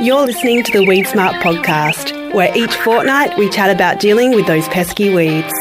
You're listening to the Weed Smart podcast, where each fortnight we chat about dealing with those pesky weeds.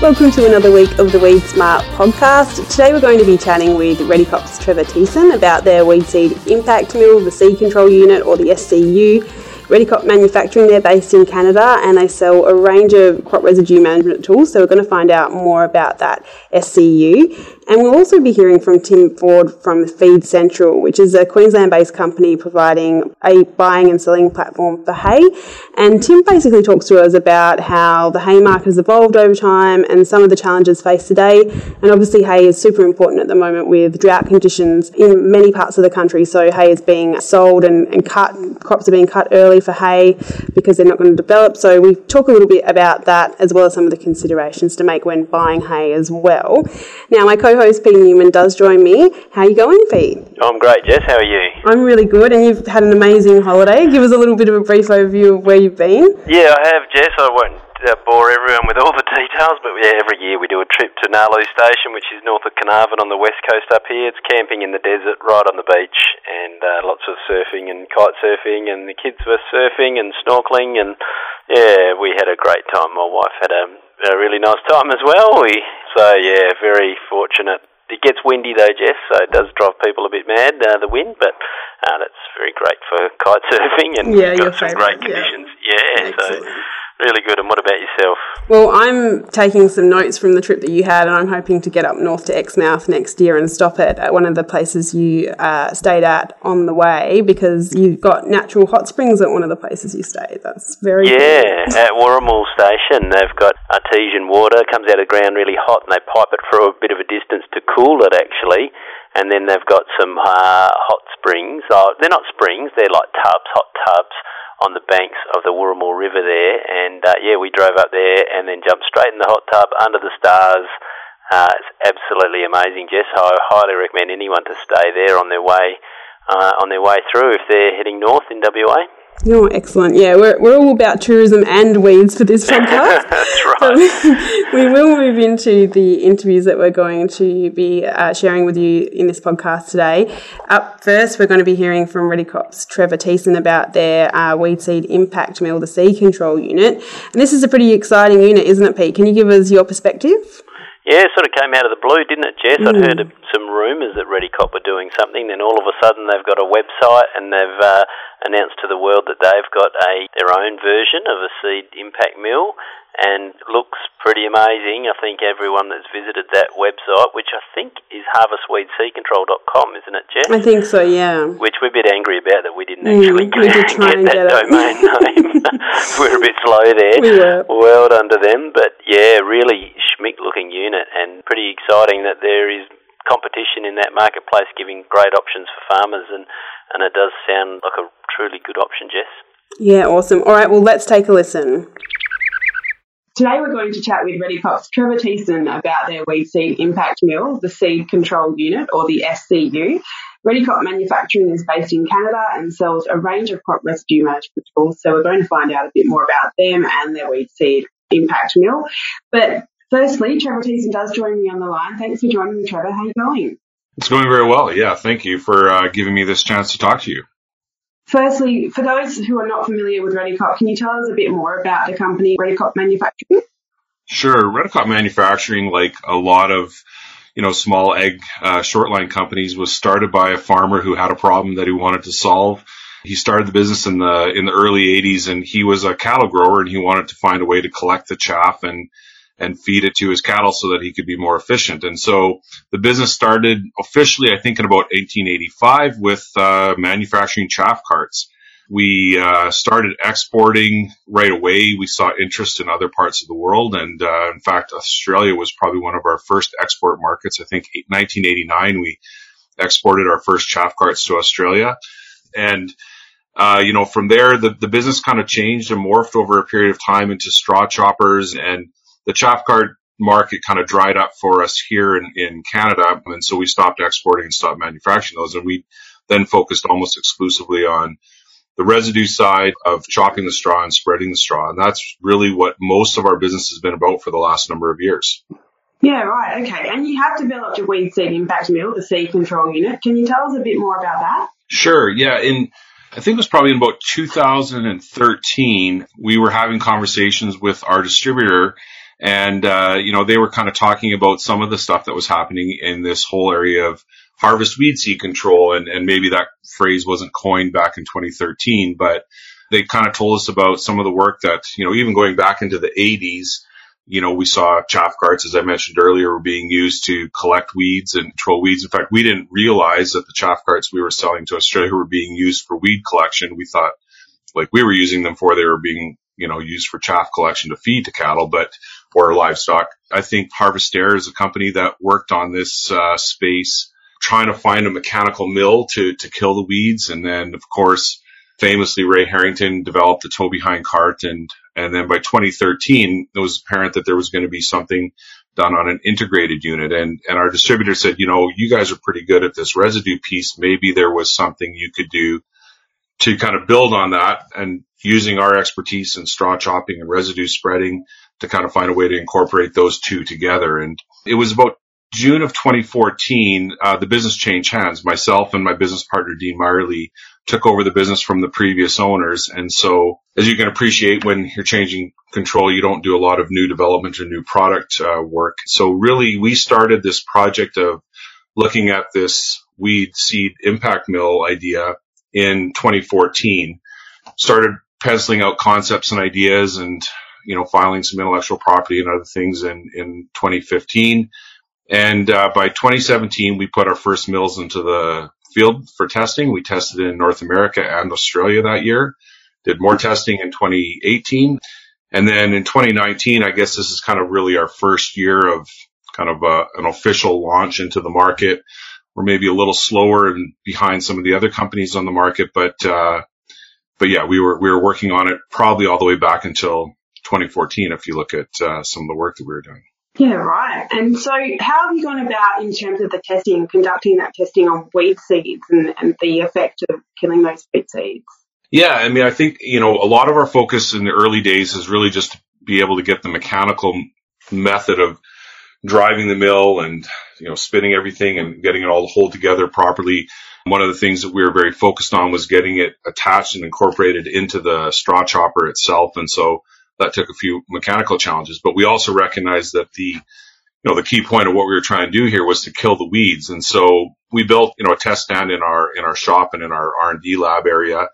Welcome to another week of the Weed Smart podcast. Today we're going to be chatting with Redekop's Trevor Thiessen about their weed seed impact mill, the seed control unit or the SCU, Redekop Manufacturing, they're based in Canada and they sell a range of crop residue management tools. So we're going to find out more about that SCU. And we'll also be hearing from Tim Ford from Feed Central, which is a Queensland based company providing a buying and selling platform for hay. And Tim basically talks to us about how the hay market has evolved over time and some of the challenges faced today. And obviously, hay is super important at the moment with drought conditions in many parts of the country. So, hay is being sold and, and cut, crops are being cut early for hay because they're not going to develop. So, we talk a little bit about that as well as some of the considerations to make when buying hay as well. Now, my co co-host Pete Newman does join me. How are you going, Pete? I'm great, Jess. How are you? I'm really good, and you've had an amazing holiday. Give us a little bit of a brief overview of where you've been. Yeah, I have, Jess. I won't uh, bore everyone with all the details, but yeah, every year we do a trip to Gnaraloo Station, which is north of Carnarvon on the west coast up here. It's camping in the desert right on the beach, and uh, lots of surfing and kite surfing, and the kids were surfing and snorkeling, and yeah, we had a great time. My wife had a a really nice time as well. We so yeah, very fortunate. It gets windy though, Jeff, so it does drive people a bit mad, uh, the wind, but uh, that's very great for kite surfing and yeah, got some favourite. great conditions. Yeah, yeah so really good. And what about yourself? Well, I'm taking some notes from the trip that you had, and I'm hoping to get up north to Exmouth next year and stop at, at one of the places you uh, stayed at on the way because you've got natural hot springs at one of the places you stayed. That's very yeah. Cool. At Wurrumul Station, they've got artesian water comes out of the ground really hot, and they pipe it for a bit of a distance to cool it actually. And then they've got some uh, hot springs. Oh, they're not springs; they're like tubs, hot tubs on the banks of the Wurrumul River there. And uh, yeah, we drove up there and then jumped straight in the hot tub under the stars. Uh, it's absolutely amazing, Jess. I highly recommend anyone to stay there on their way uh, on their way through if they're heading north in WA. Oh, excellent. Yeah, we're, we're all about tourism and weeds for this podcast. That's right. we will move into the interviews that we're going to be uh, sharing with you in this podcast today. Up first, we're going to be hearing from Redekop's Trevor Thiessen about their uh, weed seed impact mill, the seed control unit. And this is a pretty exciting unit, isn't it, Pete? Can you give us your perspective? Yeah, it sort of came out of the blue, didn't it, Jess? Mm. I'd heard some rumours that Redekop were doing something, then all of a sudden they've got a website and they've uh, announced to the world that they've got a their own version of a seed impact mill, and looks pretty amazing. I think everyone that's visited that website, which I think is harvestweedseedcontrol.com, isn't it, Jess? I think so, yeah. Which we're a bit angry about that we didn't mm, actually we did get, that get domain name. we're a bit slow there. We were. Well done to them. But yeah, really schmick looking unit and pretty exciting that there is competition in that marketplace giving great options for farmers and, and it does sound like a truly good option, Jess. Yeah, awesome. All right, well, let's take a listen. Today we're going to chat with Redekop's Trevor Thiessen about their weed seed impact mill, the Seed Control Unit or the SCU. Redekop Manufacturing is based in Canada and sells a range of crop residue management tools. So we're going to find out a bit more about them and their weed seed impact mill. But firstly, Trevor Thiessen does join me on the line. Thanks for joining me, Trevor. How are you going? It's going very well. Yeah, thank you for uh, giving me this chance to talk to you. Firstly, for those who are not familiar with Redekop, can you tell us a bit more about the company Redekop Manufacturing? Sure. Redekop Manufacturing, like a lot of you know small egg uh, shortline companies, was started by a farmer who had a problem that he wanted to solve. He started the business in the in the early 80s, and he was a cattle grower, and he wanted to find a way to collect the chaff and and feed it to his cattle so that he could be more efficient. And so the business started officially, I think, in about 1885 with uh, manufacturing chaff carts. We uh, started exporting right away. We saw interest in other parts of the world, and uh, in fact, Australia was probably one of our first export markets. I think 1989 we exported our first chaff carts to Australia, and uh, you know, from there, the, the business kind of changed and morphed over a period of time into straw choppers and the chaff cart market kind of dried up for us here in, in Canada. And so we stopped exporting and stopped manufacturing those. And we then focused almost exclusively on the residue side of chopping the straw and spreading the straw. And that's really what most of our business has been about for the last number of years. Yeah, right. Okay. And you have developed a weed seed impact mill, the seed control unit. Can you tell us a bit more about that? Sure. Yeah. In I think it was probably in about 2013, we were having conversations with our distributor and, uh, you know, they were kind of talking about some of the stuff that was happening in this whole area of harvest weed seed control. And, and maybe that phrase wasn't coined back in 2013, but they kind of told us about some of the work that, you know, even going back into the 80s, you know, we saw chaff carts, as I mentioned earlier, were being used to collect weeds and control weeds. In fact, we didn't realize that the chaff carts we were selling to Australia were being used for weed collection. We thought like we were using them for they were being, you know, used for chaff collection to feed to cattle, but or livestock. I think Harvestaire is a company that worked on this uh, space trying to find a mechanical mill to, to kill the weeds. And then, of course, famously Ray Harrington developed the tow behind cart and and then by 2013 it was apparent that there was going to be something done on an integrated unit and and our distributor said you know you guys are pretty good at this residue piece maybe there was something you could do to kind of build on that and using our expertise in straw chopping and residue spreading to kind of find a way to incorporate those two together and it was about June of 2014, uh, the business changed hands. Myself and my business partner, Dean Meyerly, took over the business from the previous owners. And so, as you can appreciate, when you're changing control, you don't do a lot of new development or new product uh, work. So really, we started this project of looking at this weed seed impact mill idea in 2014. Started penciling out concepts and ideas and, you know, filing some intellectual property and other things in, in 2015 and uh, by 2017, we put our first mills into the field for testing. We tested in North America and Australia that year. Did more testing in 2018. And then in 2019, I guess this is kind of really our first year of kind of a, uh, an official launch into the market. We're maybe a little slower and behind some of the other companies on the market, but, uh, but yeah, we were, we were working on it probably all the way back until 2014 if you look at uh, some of the work that we were doing. Yeah, right. And so how have you gone about in terms of the testing, conducting that testing on weed seeds and, and the effect of killing those weed seeds? Yeah, I mean, I think, you know, a lot of our focus in the early days is really just to be able to get the mechanical method of driving the mill and, you know, spinning everything and getting it all to hold together properly. One of the things that we were very focused on was getting it attached and incorporated into the straw chopper itself. And so that took a few mechanical challenges, but we also recognized that the, you know, the key point of what we were trying to do here was to kill the weeds. And so we built, you know, a test stand in our, in our shop and in our R&D lab area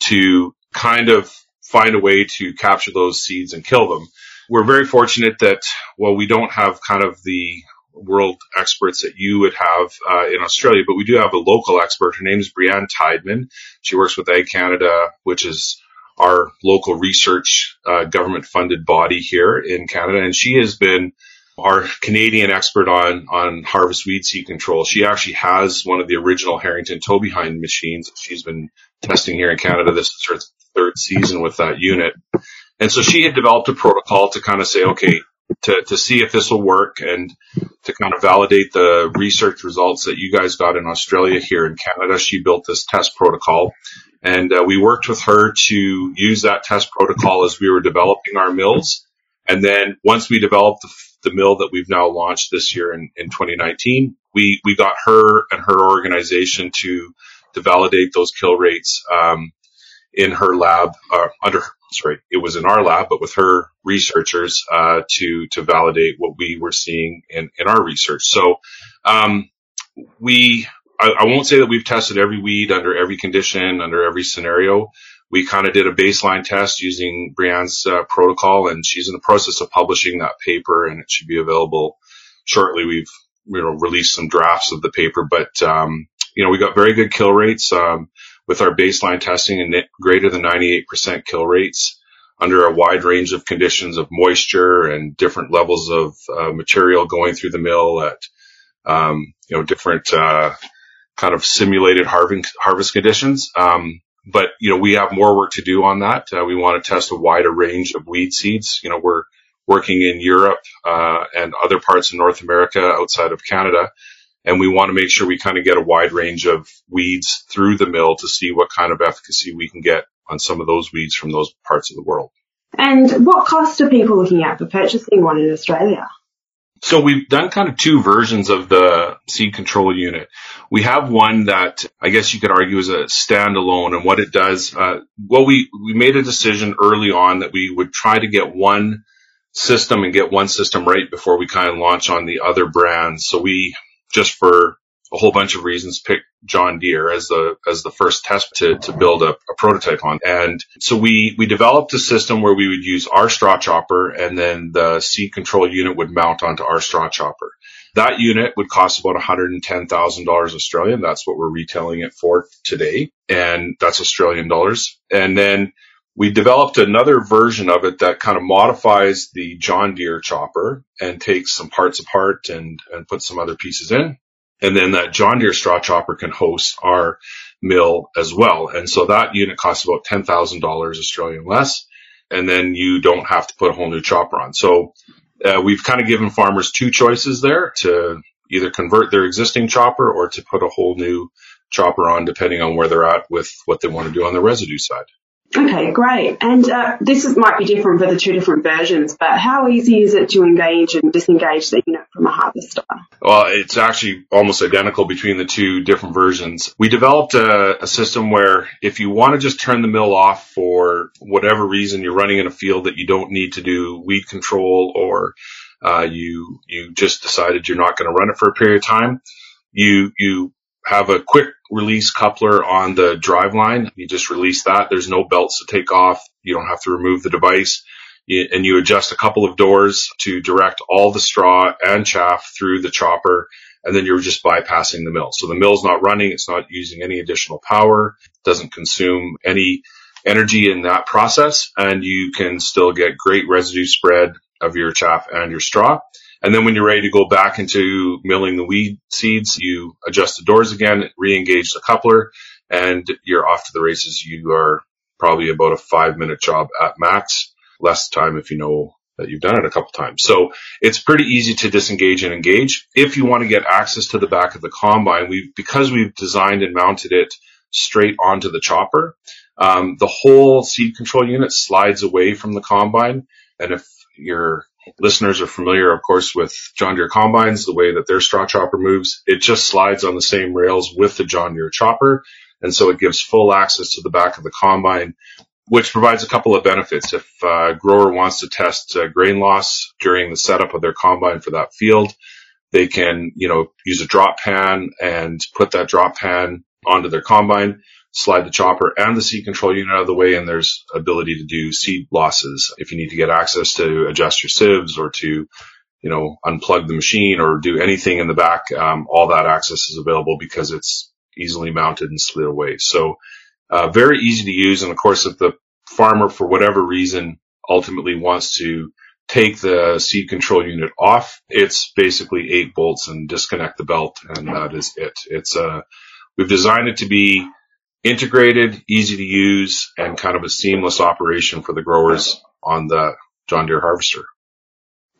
to kind of find a way to capture those seeds and kill them. We're very fortunate that, well, we don't have kind of the world experts that you would have uh, in Australia, but we do have a local expert. Her name is Breanne Tidemann. She works with Ag Canada, which is our local research uh, government funded body here in Canada, and she has been our Canadian expert on on harvest weed seed control. She actually has one of the original Harrington tow behind machines. She's been testing here in Canada. This is her third season with that unit, and so she had developed a protocol to kind of say, okay, to to see if this will work and to kind of validate the research results that you guys got in Australia here in Canada. She built this test protocol and uh, we worked with her to use that test protocol as we were developing our mills. And then once we developed the, the mill that we've now launched this year in, in 2019, we, we got her and her organization to, to validate those kill rates, um, in her lab, uh, under, sorry, it was in our lab, but with her researchers, uh, to, to validate what we were seeing in, in our research. So, um, we I, I, won't say that we've tested every weed under every condition, under every scenario. We kind of did a baseline test using Breanne's uh, protocol, and she's in the process of publishing that paper, and it should be available shortly. We've you know released some drafts of the paper, but um, you know we got very good kill rates um, with our baseline testing, and greater than 98% kill rates under a wide range of conditions of moisture and different levels of uh, material going through the mill at um, you know different uh, kind of simulated harvest, conditions. Um, but, you know, we have more work to do on that. Uh, we want to test a wider range of weed seeds. You know, we're working in Europe, uh, and other parts of North America outside of Canada. And we want to make sure we kind of get a wide range of weeds through the mill to see what kind of efficacy we can get on some of those weeds from those parts of the world. And what cost are people looking at for purchasing one in Australia? So we've done kind of two versions of the seed control unit. We have one that I guess you could argue is a standalone and what it does, uh, well, we, we made a decision early on that we would try to get one system and get one system right before we kind of launch on the other brands. So we just for a whole bunch of reasons picked John Deere as the as the first test to, to build a, a, prototype on. And so we we developed a system where we would use our straw chopper and then the seed control unit would mount onto our straw chopper. That unit would cost about $110,000 Australian. That's what we're retailing it for today. And that's Australian dollars. And then we developed another version of it that kind of modifies the John Deere chopper and takes some parts apart and, and puts some other pieces in. And then that John Deere straw chopper can host our mill as well. And so that unit costs about $10,000 Australian less. And then you don't have to put a whole new chopper on. So uh, we've kind of given farmers two choices there to either convert their existing chopper or to put a whole new chopper on depending on where they're at with what they want to do on the residue side. Okay, great. And uh, this is, might be different for the two different versions, but how easy is it to engage and disengage the unit from a harvester? Well, it's actually almost identical between the two different versions. We developed a, a system where if you want to just turn the mill off for whatever reason you're running in a field that you don't need to do weed control or uh, you you just decided you're not going to run it for a period of time, you you have a quick release coupler on the drive line. You just release that. There's no belts to take off. You don't have to remove the device. and you adjust a couple of doors to direct all the straw and chaff through the chopper. And then you're just bypassing the mill. So the mill's not running. It's not using any additional power. Doesn't consume any energy in that process. And you can still get great residue spread of your chaff and your straw. And then when you're ready to go back into milling the weed seeds, you adjust the doors again, re-engage the coupler, and you're off to the races. You are probably about a five minute job at max, less time if you know that you've done it a couple times. So it's pretty easy to disengage and engage. If you want to get access to the back of the combine, we because we've designed and mounted it straight onto the chopper, um, the whole seed control unit slides away from the combine. And if you're listeners are familiar, of course, with John Deere combines, the way that their straw chopper moves. It just slides on the same rails with the John Deere chopper. And so it gives full access to the back of the combine, which provides a couple of benefits. If a grower wants to test uh, grain loss during the setup of their combine for that field, they can, you know, use a drop pan and put that drop pan onto their combine slide the chopper and the seed control unit out of the way, and there's ability to do seed losses if you need to get access to adjust your sieves or to, you know, unplug the machine or do anything in the back. Um, all that access is available because it's easily mounted and slid away. So, uh, very easy to use. And of course, if the farmer, for whatever reason, ultimately wants to take the seed control unit off, it's basically eight bolts and disconnect the belt, and that is it. It's a we've designed it to be integrated, easy to use, and kind of a seamless operation for the growers on the John Deere harvester.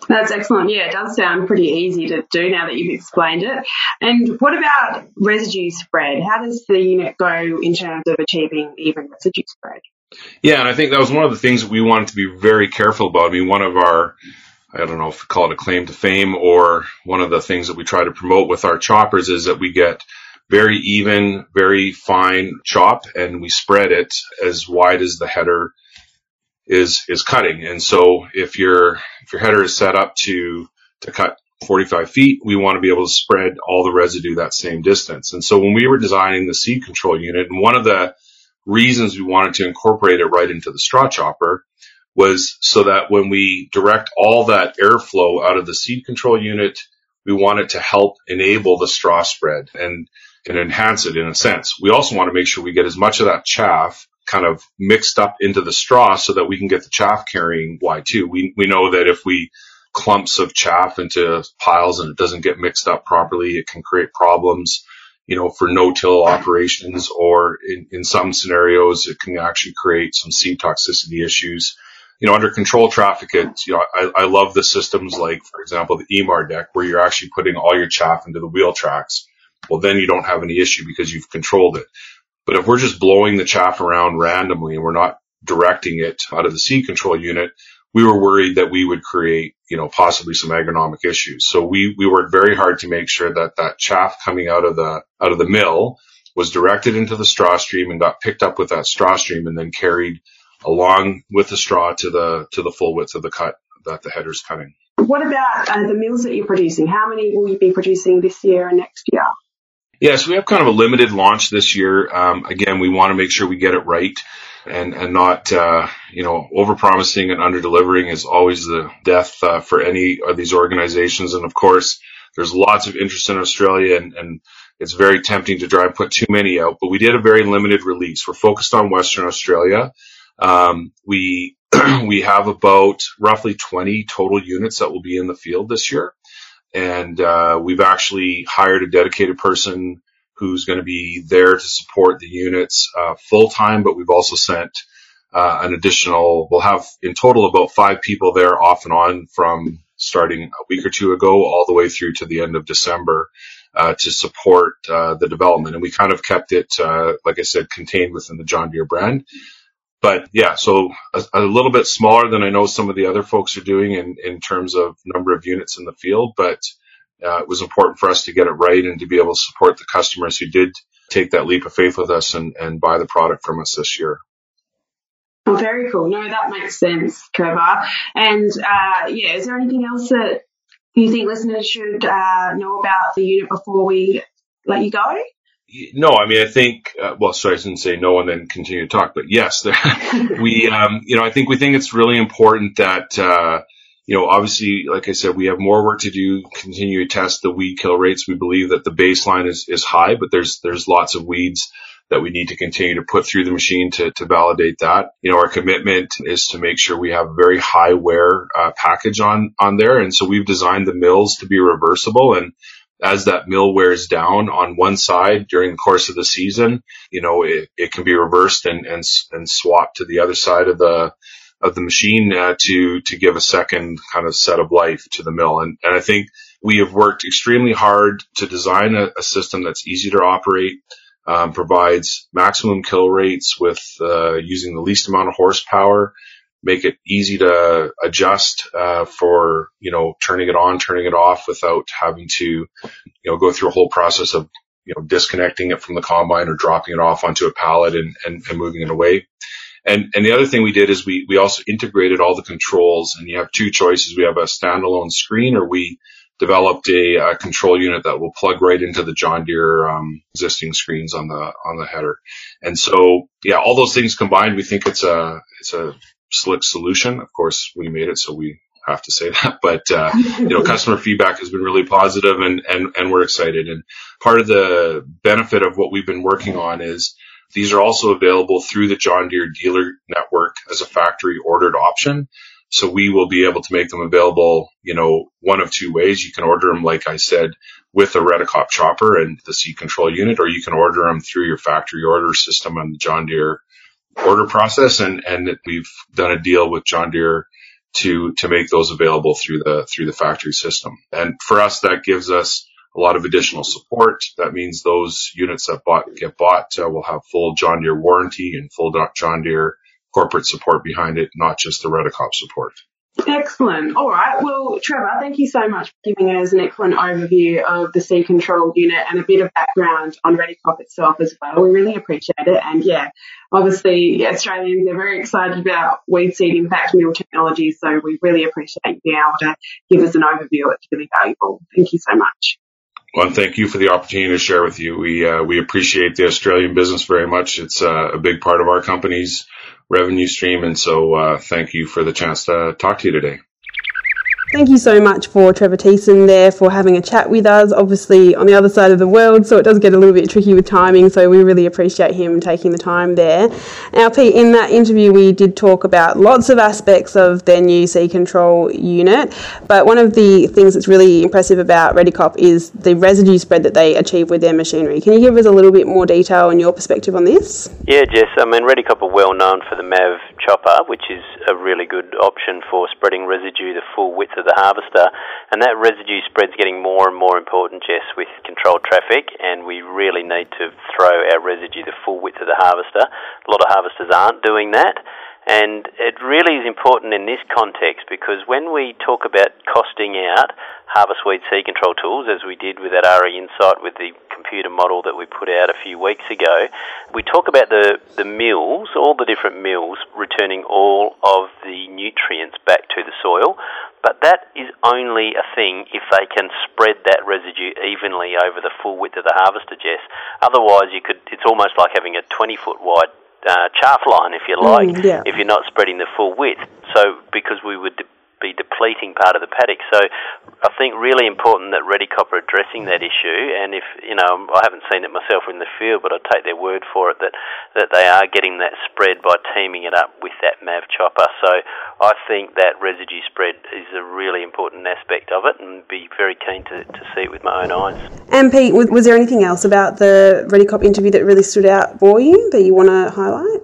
That's excellent. Yeah, it does sound pretty easy to do now that you've explained it. And what about residue spread? How does the unit go in terms of achieving even residue spread? Yeah, and I think that was one of the things that we wanted to be very careful about. I mean, one of our, I don't know if we call it a claim to fame or one of the things that we try to promote with our choppers is that we get very even, very fine chop, and we spread it as wide as the header is is cutting. And so if your if your header is set up to to cut 45 feet, we want to be able to spread all the residue that same distance. And so when we were designing the seed control unit, and one of the reasons we wanted to incorporate it right into the straw chopper was so that when we direct all that airflow out of the seed control unit, we want it to help enable the straw spread. And can enhance it in a sense. We also want to make sure we get as much of that chaff kind of mixed up into the straw so that we can get the chaff carrying Y2. We, we know that if we clumps of chaff into piles and it doesn't get mixed up properly, it can create problems, you know, for no-till operations or in, in some scenarios, it can actually create some seed toxicity issues. You know, under control traffic, it's, you know, I, I love the systems like, for example, the EMAR deck where you're actually putting all your chaff into the wheel tracks well, then you don't have any issue because you've controlled it. But if we're just blowing the chaff around randomly and we're not directing it out of the seed control unit, we were worried that we would create, you know, possibly some agronomic issues. So we, we worked very hard to make sure that that chaff coming out of the, out of the mill was directed into the straw stream and got picked up with that straw stream and then carried along with the straw to the, to the full width of the cut that the header's cutting. What about uh, the mills that you're producing? How many will you be producing this year and next year? Yes, we have kind of a limited launch this year. Um, again, we want to make sure we get it right and and not uh, you know over promising and under delivering is always the death uh, for any of these organizations. And of course, there's lots of interest in Australia, and, and it's very tempting to try and put too many out. But we did a very limited release. We're focused on Western Australia. Um, we we have about roughly 20 total units that will be in the field this year. And uh, we've actually hired a dedicated person who's going to be there to support the units uh, full time, but we've also sent uh, an additional, we'll have in total about five people there off and on from starting a week or two ago all the way through to the end of December uh, to support uh, the development. And we kind of kept it, uh, like I said, contained within the John Deere brand. But yeah, so a, a, little bit smaller than I know some of the other folks are doing in, in terms of number of units in the field, but uh, it was important for us to get it right and to be able to support the customers who did take that leap of faith with us and, and buy the product from us this year. Oh, very cool. No, that makes sense, Trevor. And uh, yeah, is there anything else that you think listeners should uh, know about the unit before we let you go? No, I mean, I think, uh, well, sorry, I didn't say no and then continue to talk, but yes, we, um, you know, I think we think it's really important that, uh, you know, obviously, like I said, we have more work to do, continue to test the weed kill rates. We believe that the baseline is, is high, but there's, there's lots of weeds that we need to continue to put through the machine to, to validate that. You know, our commitment is to make sure we have a very high wear uh, package on, on there. And so we've designed the mills to be reversible and as that mill wears down on one side during the course of the season, you know, it, it can be reversed and, and, and swapped to the other side of the, of the machine uh, to to give a second kind of set of life to the mill. And, and I think we have worked extremely hard to design a, a system that's easy to operate, um, provides maximum kill rates with uh, using the least amount of horsepower, make it easy to adjust uh, for you know turning it on, turning it off without having to you know go through a whole process of you know disconnecting it from the combine or dropping it off onto a pallet and, and, and moving it away. And, and the other thing we did is we, we also integrated all the controls and you have two choices. We have a standalone screen or we developed a, a control unit that will plug right into the John Deere, um, existing screens on the, on the header. And so, yeah, all those things combined, we think it's a, it's a slick solution. Of course, we made it, so we have to say that. But uh, you know, customer feedback has been really positive, and and and we're excited. And part of the benefit of what we've been working on is these are also available through the John Deere dealer network as a factory ordered option. So we will be able to make them available, you know, one of two ways. You can order them, like I said, with a Redekop chopper and the seed control unit, or you can order them through your factory order system on the John Deere order process. And, and we've done a deal with John Deere to, to make those available through the, through the factory system. And for us, that gives us a lot of additional support. That means those units that bought, get bought uh, will have full John Deere warranty and full John Deere corporate support behind it, not just the Redekop support. Excellent. All right. Well, Trevor, thank you so much for giving us an excellent overview of the seed control unit and a bit of background on Redekop itself as well. We really appreciate it. And yeah, obviously Australians are very excited about weed seed impact mill technology. So we really appreciate you being able to give us an overview. It's really valuable. Thank you so much. Well, thank you for the opportunity to share with you. We uh, we appreciate the Australian business very much. It's uh, a big part of our company's revenue stream, and so uh, thank you for the chance to talk to you today. Thank you so much for Trevor Thiessen there for having a chat with us. Obviously, on the other side of the world, so it does get a little bit tricky with timing. So we really appreciate him taking the time there. Now, Pete, in that interview, we did talk about lots of aspects of their new sea control unit, but one of the things that's really impressive about Redekop is the residue spread that they achieve with their machinery. Can you give us a little bit more detail and your perspective on this? Yeah, Jess. I mean, Redekop are well known for the MAV chopper, which is a really good option for spreading residue the full width of the harvester, and that residue spread's getting more and more important, Jess, with controlled traffic, and we really need to throw our residue the full width of the harvester. A lot of harvesters aren't doing that. And it really is important in this context because when we talk about costing out harvest weed seed control tools, as we did with that RE Insight with the computer model that we put out a few weeks ago, we talk about the, the mills, all the different mills, returning all of the nutrients back to the soil. But that is only a thing if they can spread that residue evenly over the full width of the harvester, Jess. Otherwise, you could. It's almost like having a 20 foot wide uh, chaff line, if you like, Mm, yeah. if you're not spreading the full width. So, because we would be depleting part of the paddock. So, I think really important that Redekop are addressing that issue. And if you know, I haven't seen it myself in the field, but I take their word for it that that they are getting that spread by teaming it up with that MAV chopper. So, I think that residue spread is a really important aspect of it, and be very keen to, to see it with my own eyes. And Pete, was, there anything else about the Redekop interview that really stood out for you that you want to highlight?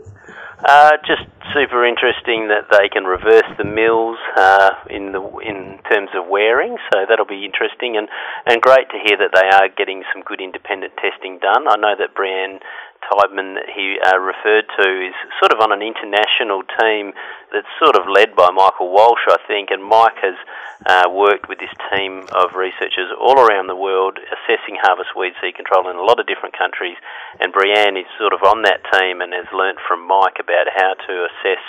Uh, just super interesting that they can reverse the mills uh, in the in terms of wearing, so that'll be interesting and and great to hear that they are getting some good independent testing done. I know that Brian Tidemann that he uh, referred to is sort of on an international team that's sort of led by Michael Walsh, I think, and Mike has uh, worked with this team of researchers all around the world assessing harvest weed seed control in a lot of different countries. And Breanne is sort of on that team and has learnt from Mike about how to assess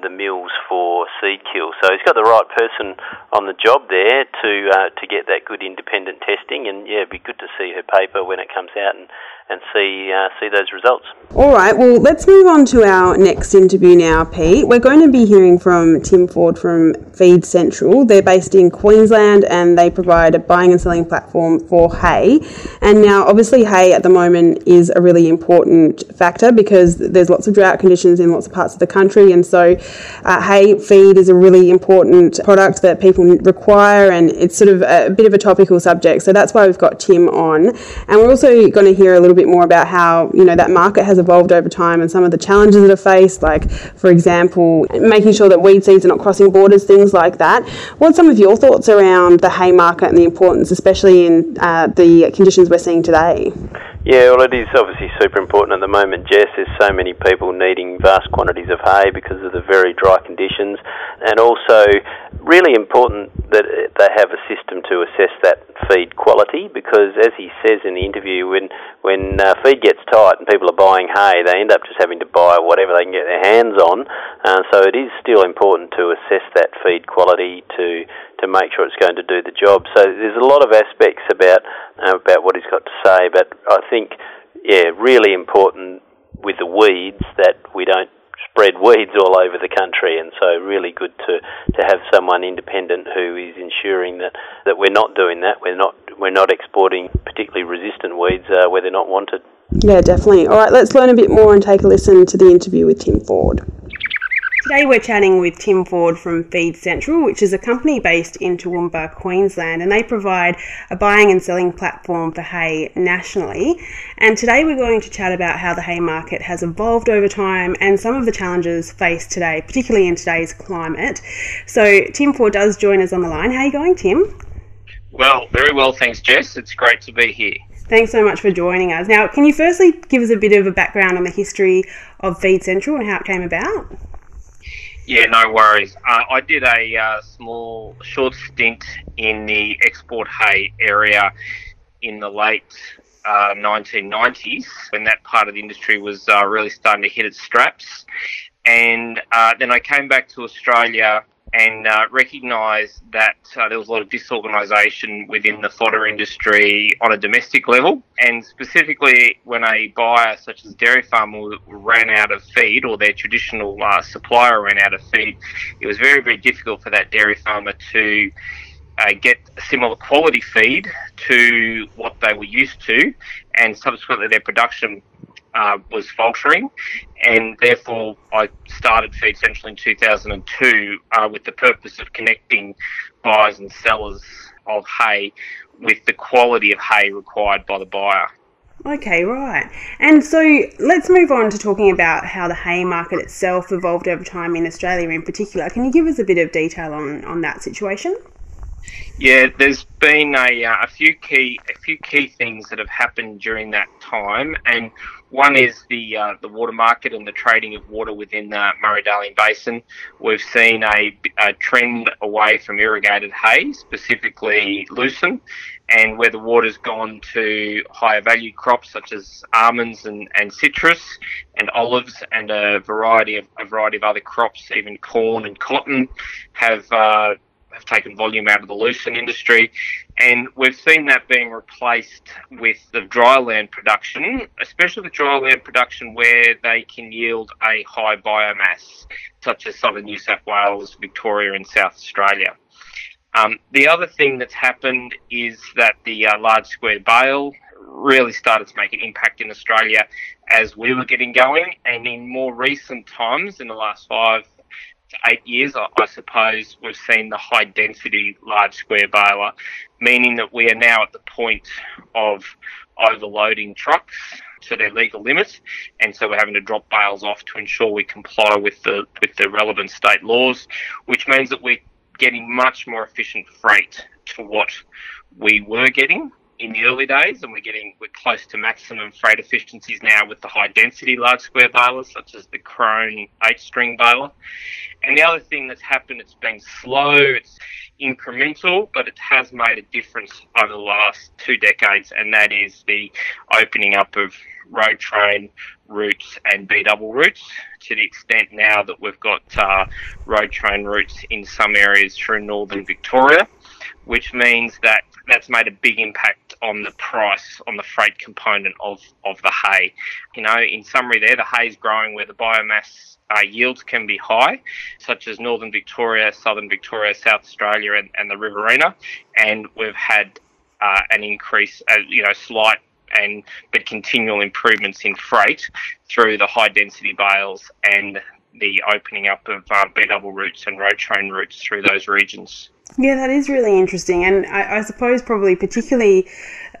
the mills for seed kill. So he's got the right person on the job there to uh, to get that good independent testing. And yeah, it'd be good to see her paper when it comes out and and see uh, see those results. All right, well, let's move on to our next interview now, Pete. We're going to be hearing from Tim Ford from Feed Central. They're based in Queensland and they provide a buying and selling platform for hay. And now, obviously, hay at the moment is a really important factor because there's lots of drought conditions in lots of parts of the country. And so, uh, hay feed is a really important product that people require and it's sort of a bit of a topical subject. So, that's why we've got Tim on. And we're also going to hear a little bit more about how, you know, that market has evolved over time and some of the challenges that are faced, like, for example, making sure that weed seeds are not crossing borders, things like that. What's some of your thoughts around the hay market and the importance, especially in uh, the conditions we're seeing today? Yeah, well, it is obviously super important at the moment, Jess. There's so many people needing vast quantities of hay because of the very dry conditions, and also really important that they have a system to assess that feed quality. Because, as he says in the interview, when when uh, feed gets tight and people are buying hay, they end up just having to buy whatever they can get their hands on. Uh, so it is still important to assess that feed quality to to make sure it's going to do the job. So there's a lot of aspects about uh, about what he's got to say, but I think yeah, really important with the weeds that we don't spread weeds all over the country, and so really good to, to have someone independent who is ensuring that, that we're not doing that. We're not we're not exporting particularly resistant weeds uh, where they're not wanted. Yeah, definitely. All right, let's learn a bit more and take a listen to the interview with Tim Ford. Today we're chatting with Tim Ford from Feed Central, which is a company based in Toowoomba, Queensland, and they provide a buying and selling platform for hay nationally. And today we're going to chat about how the hay market has evolved over time and some of the challenges faced today, particularly in today's climate. So Tim Ford does join us on the line. How are you going, Tim? Well, very well, thanks, Jess. It's great to be here. Thanks so much for joining us. Now, can you firstly give us a bit of a background on the history of Feed Central and how it came about? Yeah, no worries. Uh, I did a uh, small, short stint in the export hay area in the late uh, 1990s when that part of the industry was uh, really starting to hit its straps. And uh, then I came back to Australia and uh, recognised that uh, there was a lot of disorganisation within the fodder industry on a domestic level, and specifically when a buyer such as Dairy Farm ran out of feed or their traditional uh, supplier ran out of feed, it was very, very difficult for that dairy farmer to uh, get similar quality feed to what they were used to, and subsequently their production uh, was faltering, and therefore I started Feed Central in 2002 uh, with the purpose of connecting buyers and sellers of hay with the quality of hay required by the buyer. Okay, right. And so let's move on to talking about how the hay market itself evolved over time in Australia in particular. Can you give us a bit of detail on, on that situation? Yeah, there's been a, uh, a few key a few key things that have happened during that time, and One is the uh, the water market and the trading of water within the Murray-Darling Basin. We've seen a, a, trend away from irrigated hay, specifically lucerne, and where the water's gone to higher value crops such as almonds and, and citrus and olives and a variety of a variety of other crops, even corn and cotton, have uh, have taken volume out of the lucerne industry, and we've seen that being replaced with the dry land production, especially the dry land production where they can yield a high biomass, such as southern New South Wales, Victoria, and South Australia. Um, the other thing that's happened is that the uh, large square bale really started to make an impact in Australia as we were getting going, and in more recent times, in the last five eight years, I, I suppose, we've seen the high density large square baler, meaning that we are now at the point of overloading trucks to their legal limit, and so we're having to drop bales off to ensure we comply with the with the relevant state laws, which means that we're getting much more efficient freight to what we were getting in the early days, and we're getting we're close to maximum freight efficiencies now with the high density large square balers, such as the Krone eight string baler. And the other thing that's happened, it's been slow, it's incremental, but it has made a difference over the last two decades, and that is the opening up of road train routes and B double routes to the extent now that we've got uh, road train routes in some areas through northern Victoria, which means that that's made a big impact on the price on the freight component of, of the hay. You know, in summary, there the hay is growing where the biomass uh, yields can be high, such as northern Victoria, southern Victoria, South Australia, and, and the Riverina, and we've had uh, an increase, uh, you know, slight and but continual improvements in freight through the high density bales and the opening up of uh, B double routes and road train routes through those regions. Yeah, that is really interesting, and I, I, suppose probably particularly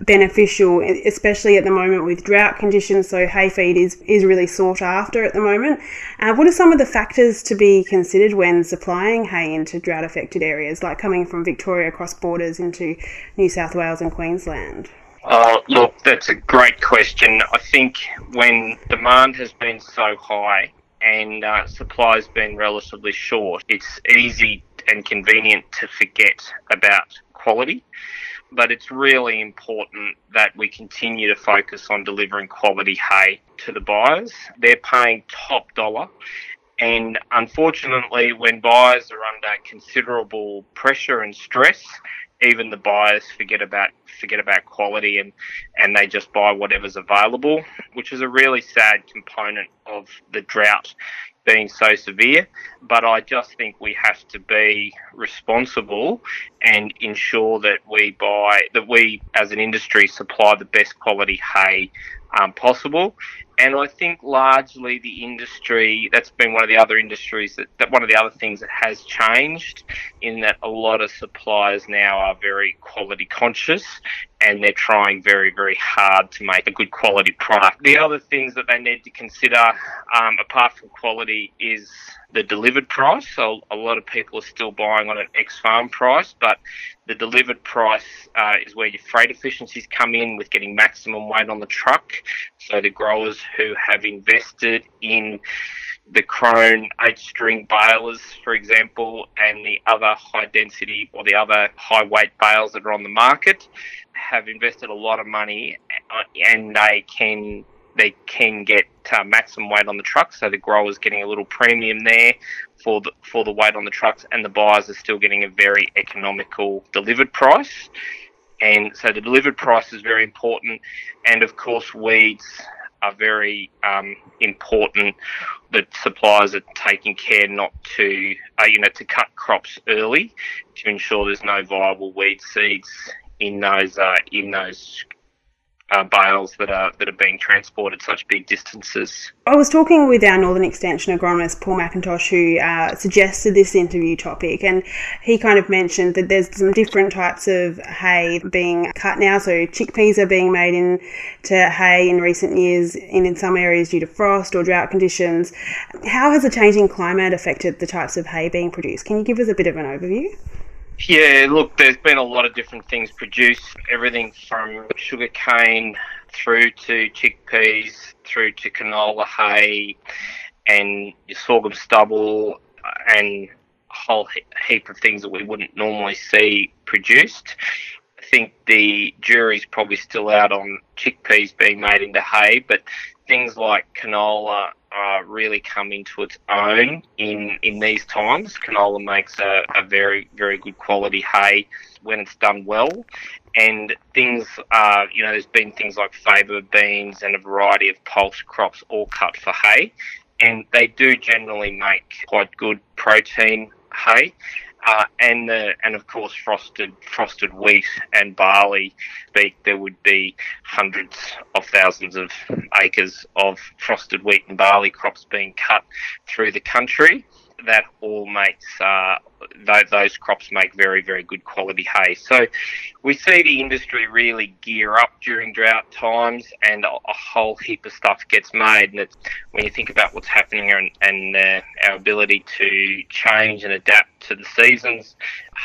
beneficial, especially at the moment with drought conditions. So hay feed is is really sought after at the moment. Uh, what are some of the factors to be considered when supplying hay into drought affected areas, like coming from Victoria across borders into New South Wales and Queensland? Uh, look, that's a great question. I think when demand has been so high and uh, supply's been relatively short, it's easy and convenient to forget about quality. But it's really important that we continue to focus on delivering quality hay to the buyers. They're paying top dollar. And unfortunately, when buyers are under considerable pressure and stress, even the buyers forget about forget about quality and and they just buy whatever's available, which is a really sad component of the drought being so severe. But I just think we have to be responsible and ensure that we buy that we as an industry supply the best quality hay um, possible. And I think largely the industry, that's been one of the other industries that, that one of the other things that has changed in that a lot of suppliers now are very quality conscious and they're trying very, very hard to make a good quality product. The other things that they need to consider, um, apart from quality, is the delivered price. So a lot of people are still buying on an ex farm price, but the delivered price uh, is where your freight efficiencies come in with getting maximum weight on the truck. So the growers who have invested in the Krone eight string balers, for example, and the other high density or the other high weight bales that are on the market have invested a lot of money uh, and they can they can get uh, maximum weight on the truck, so the growers getting a little premium there for the for the weight on the trucks, and the buyers are still getting a very economical delivered price. And so the delivered price is very important, and of course weeds are very um, important. The suppliers are taking care not to, uh, you know, to cut crops early to ensure there's no viable weed seeds in those uh, in those uh, bales that are that are being transported such big distances. I was talking with our Northern Extension agronomist Paul McIntosh, who uh, suggested this interview topic, and he kind of mentioned that there's some different types of hay being cut now. So chickpeas are being made into hay in recent years, and in some areas due to frost or drought conditions. How has the changing climate affected the types of hay being produced? Can you give us a bit of an overview? Yeah, look, there's been a lot of different things produced. Everything from sugarcane through to chickpeas, through to canola hay, and sorghum stubble, and a whole heap of things that we wouldn't normally see produced. I think the jury's probably still out on chickpeas being made into hay, but things like canola uh, really come into its own in in these times. Canola makes a, a very very good quality hay when it's done well, and things uh, you know there's been things like faba beans and a variety of pulse crops all cut for hay, and they do generally make quite good protein hay. Uh, and the, and of course frosted frosted wheat and barley. There would be hundreds of thousands of acres of frosted wheat and barley crops being cut through the country. That all makes uh, those crops make very, very good quality hay. So we see the industry really gear up during drought times, and a, whole heap of stuff gets made. And when you think about what's happening and, and uh, our ability to change and adapt to the seasons,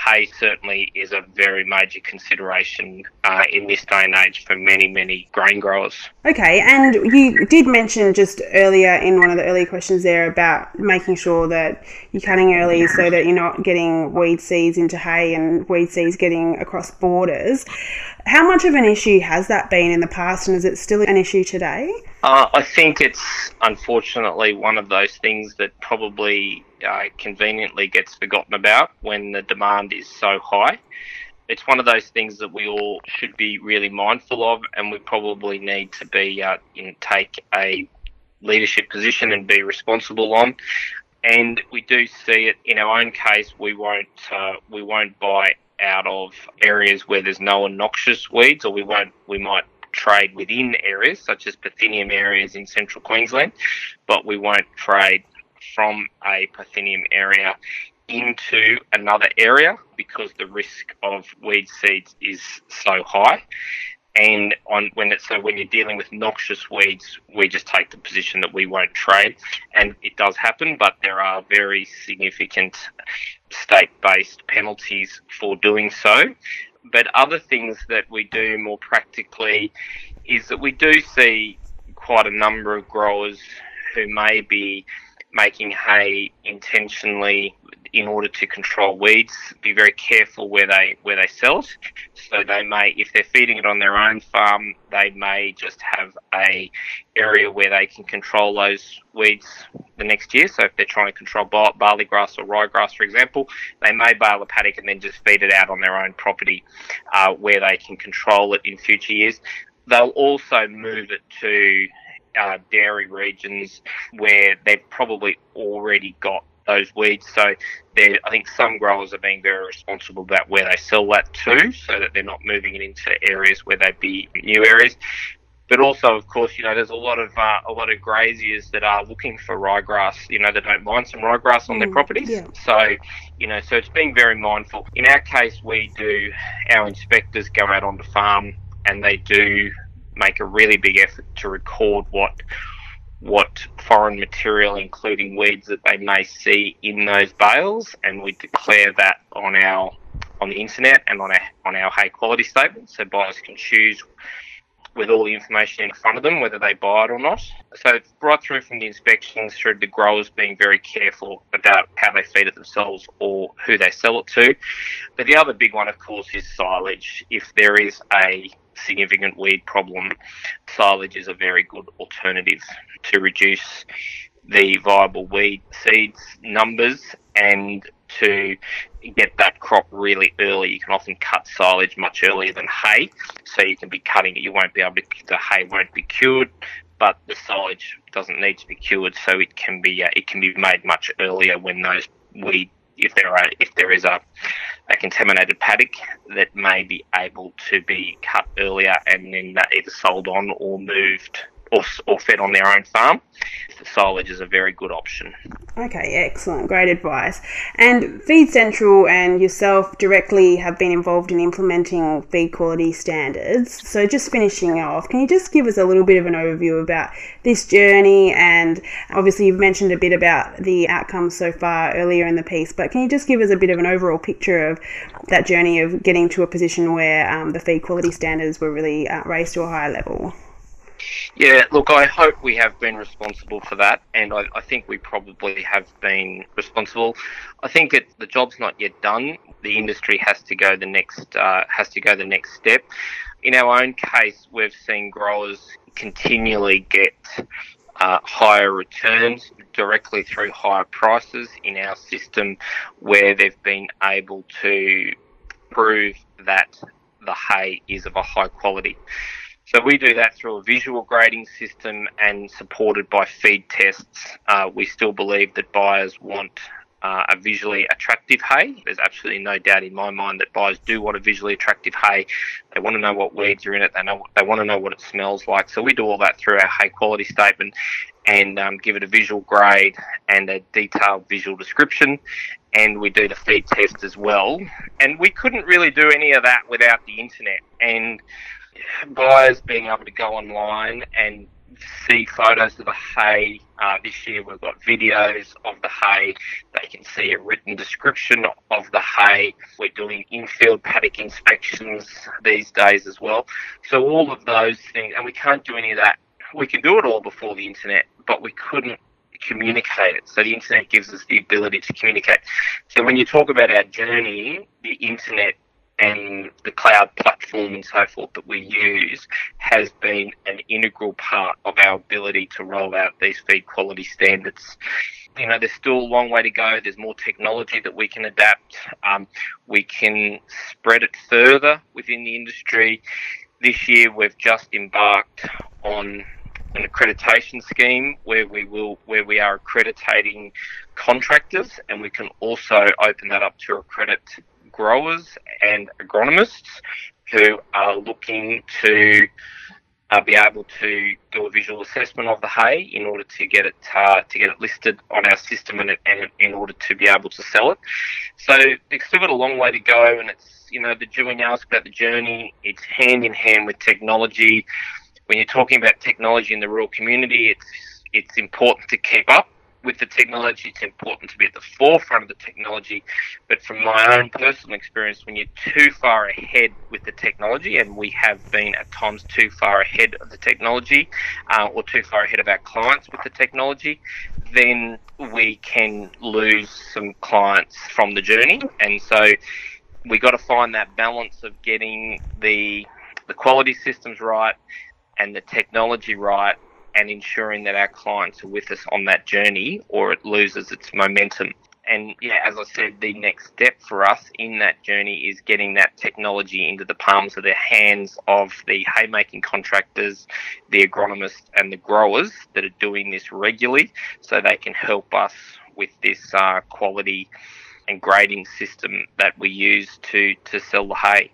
hay certainly is a very major consideration uh, in this day and age for many, many grain growers. Okay, and you did mention just earlier in one of the earlier questions there about making sure that you're cutting early so that you're not getting weed seeds into hay and weed seeds getting across borders. How much of an issue has that been in the past, and is it still an issue today? Uh, I think it's unfortunately one of those things that probably uh, conveniently gets forgotten about when the demand is so high. It's one of those things that we all should be really mindful of, and we probably need to be uh, take a leadership position and be responsible on and we do see it in our own case. We won't uh, we won't buy out of areas where there's no noxious weeds, or we won't we might trade within areas such as Parthenium areas in central Queensland, but we won't trade from a Parthenium area into another area because the risk of weed seeds is so high and on when it's so when you're dealing with noxious weeds, we just take the position that we won't trade, and it does happen, but there are very significant state-based penalties for doing so. But other things that we do more practically is that we do see quite a number of growers who may be making hay intentionally in order to control weeds. Be very careful where they where they sell it. So they may, if they're feeding it on their own farm, they may just have a area where they can control those weeds the next year. So if they're trying to control barley grass or ryegrass, for example, they may bale a paddock and then just feed it out on their own property, uh, where they can control it in future years. They'll also move it to uh, dairy regions where they've probably already got those weeds. So I think some growers are being very responsible about where they sell that to, so that they're not moving it into areas where they'd be new areas. But also, of course, you know, there's a lot of uh, a lot of graziers that are looking for ryegrass. You know, that don't mind some ryegrass on mm, their properties. Yeah. So, you know, so it's being very mindful. In our case, we do our inspectors go out on the farm and they do make a really big effort to record what what foreign material, including weeds, that they may see in those bales, and we declare that on our on the internet and on our on our hay quality statement, so buyers can choose with all the information in front of them whether they buy it or not. So right through from the inspections through the growers being very careful about how they feed it themselves or who they sell it to. But the other big one, of course, is silage. If there is a significant weed problem, silage is a very good alternative to reduce the viable weed seeds numbers and to get that crop really early. You can often cut silage much earlier than hay, so you can be cutting it. You won't be able to, the hay won't be cured, but the silage doesn't need to be cured, so it can be uh, it can be made much earlier when those weed if there are if there is a a contaminated paddock that may be able to be cut earlier and then either sold on or moved or, or fed on their own farm, silage is a very good option. Okay, excellent. Great advice. And Feed Central and yourself directly have been involved in implementing feed quality standards. So, just finishing off, can you just give us a little bit of an overview about this journey? And obviously, you've mentioned a bit about the outcomes so far earlier in the piece, but can you just give us a bit of an overall picture of that journey of getting to a position where um, the feed quality standards were really uh, raised to a higher level? Yeah, look, I hope we have been responsible for that, and I, I think we probably have been responsible. I think it, the job's not yet done. The industry has to go the next uh, has to go the next step. In our own case, we've seen growers continually get uh, higher returns directly through higher prices in our system, where they've been able to prove that the hay is of a high quality. So we do that through a visual grading system and supported by feed tests. Uh, we still believe that buyers want uh, a visually attractive hay. There's absolutely no doubt in my mind that buyers do want a visually attractive hay. They want to know what weeds are in it. They know they want to know what it smells like. So we do all that through our hay quality statement and um, give it a visual grade and a detailed visual description. And we do the feed test as well. And we couldn't really do any of that without the internet. And buyers being able to go online and see photos of the hay. Uh, this year we've got videos of the hay. They can see a written description of the hay. We're doing infield paddock inspections these days as well. So all of those things, and we can't do any of that. We can do it all before the internet, but we couldn't communicate it. So the internet gives us the ability to communicate. So when you talk about our journey, the internet and the cloud platform and so forth that we use has been an integral part of our ability to roll out these feed quality standards. You know, there's still a long way to go. There's more technology that we can adapt. Um, we can spread it further within the industry. This year, we've just embarked on an accreditation scheme where we will where we are accrediting contractors and we can also open that up to accredit growers and agronomists who are looking to uh, be able to do a visual assessment of the hay in order to get it uh, to get it listed on our system and, and, in order to be able to sell it. So it's still got a long way to go, and it's you know the you ask about the journey, it's hand in hand with technology. When you're talking about technology in the rural community, it's it's important to keep up with the technology, it's important to be at the forefront of the technology. But from my own personal experience, when you're too far ahead with the technology, and we have been at times too far ahead of the technology, uh, or too far ahead of our clients with the technology, then we can lose some clients from the journey. And so we got to find that balance of getting the the quality systems right and the technology right and ensuring that our clients are with us on that journey or it loses its momentum. And yeah, as I said, the next step for us in that journey is getting that technology into the palms of the hands of the haymaking contractors, the agronomists, and the growers that are doing this regularly so they can help us with this uh, quality and grading system that we use to, to sell the hay.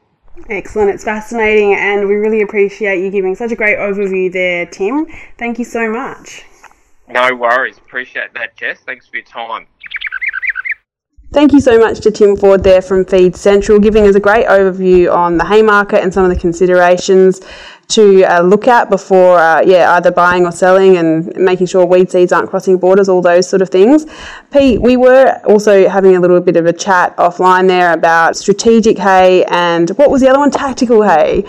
Excellent. It's fascinating, and we really appreciate you giving such a great overview there, Tim. Thank you so much. No worries. Appreciate that, Jess. Thanks for your time. Thank you so much to Tim Ford there from Feed Central, giving us a great overview on the hay market and some of the considerations to uh, look at before, uh, yeah, either buying or selling and making sure weed seeds aren't crossing borders, all those sort of things. Pete, we were also having a little bit of a chat offline there about strategic hay and what was the other one? Tactical hay.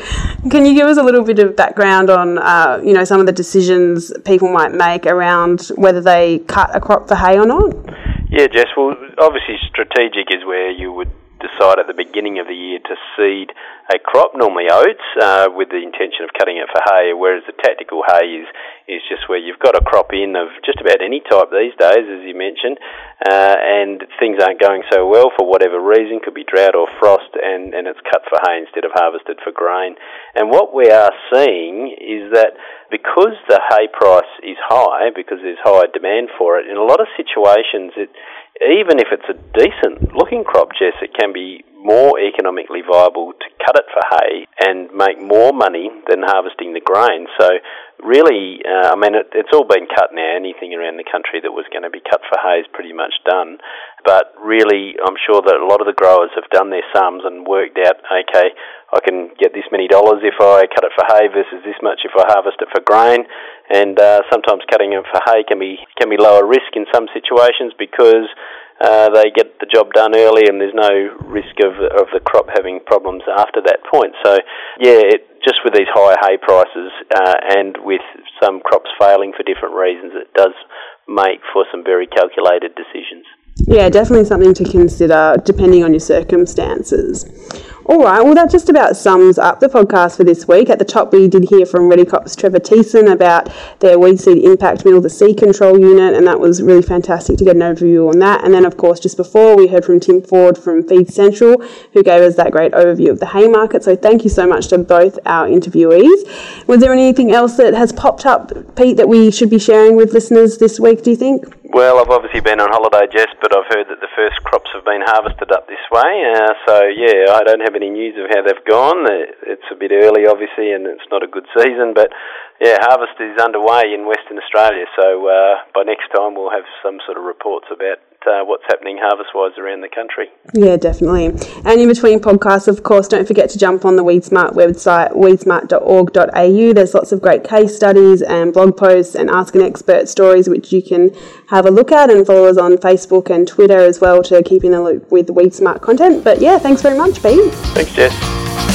Can you give us a little bit of background on, uh, you know, some of the decisions people might make around whether they cut a crop for hay or not? Yeah, Jess. Well, obviously, strategic is where you would decide at the beginning of the year to seed a crop, normally oats, uh, with the intention of cutting it for hay, whereas the tactical hay is, is just where you've got a crop in of just about any type these days, as you mentioned, uh, and things aren't going so well for whatever reason, could be drought or frost, and, and it's cut for hay instead of harvested for grain. And what we are seeing is that because the hay price is high, because there's high demand for it, in a lot of situations, it even if it's a decent looking crop, Jess, it can be more economically viable to cut it for hay and make more money than harvesting the grain. So really, uh, I mean, it, it's all been cut now. Anything around the country that was going to be cut for hay is pretty much done. But really, I'm sure that a lot of the growers have done their sums and worked out, okay, I can get this many dollars if I cut it for hay versus this much if I harvest it for grain. And uh, sometimes cutting it for hay can be can be lower risk in some situations because uh, they get the job done early and there's no risk of of the crop having problems after that point. So, yeah, it, just with these higher hay prices uh, and with some crops failing for different reasons, it does make for some very calculated decisions. Yeah, definitely something to consider depending on your circumstances. All right, well, that just about sums up the podcast for this week. At the top, we did hear from Redekop's Trevor Thiessen about their weed seed impact mill, the seed control unit, and that was really fantastic to get an overview on that. And then, of course, just before, we heard from Tim Ford from Feed Central, who gave us that great overview of the hay market. So, thank you so much to both our interviewees. Was there anything else that has popped up, Pete, that we should be sharing with listeners this week, do you think? Well, I've obviously been on holiday, Jess, but I've heard that the first crops have been harvested up this way. Uh, so, yeah, I don't have any news of how they've gone. It's a bit early, obviously, and it's not a good season, but yeah, harvest is underway in Western Australia. So, uh, by next time, we'll have some sort of reports about uh, what's happening harvest wise around the country. Yeah, definitely. And in between podcasts, of course, don't forget to jump on the WeedSmart website, weedsmart.org.au. There's lots of great case studies and blog posts and Ask an Expert stories, which you can have a look at and follow us on Facebook and Twitter as well to keep in the loop with WeedSmart content. But yeah, thanks very much, Pete. Thanks, Jess.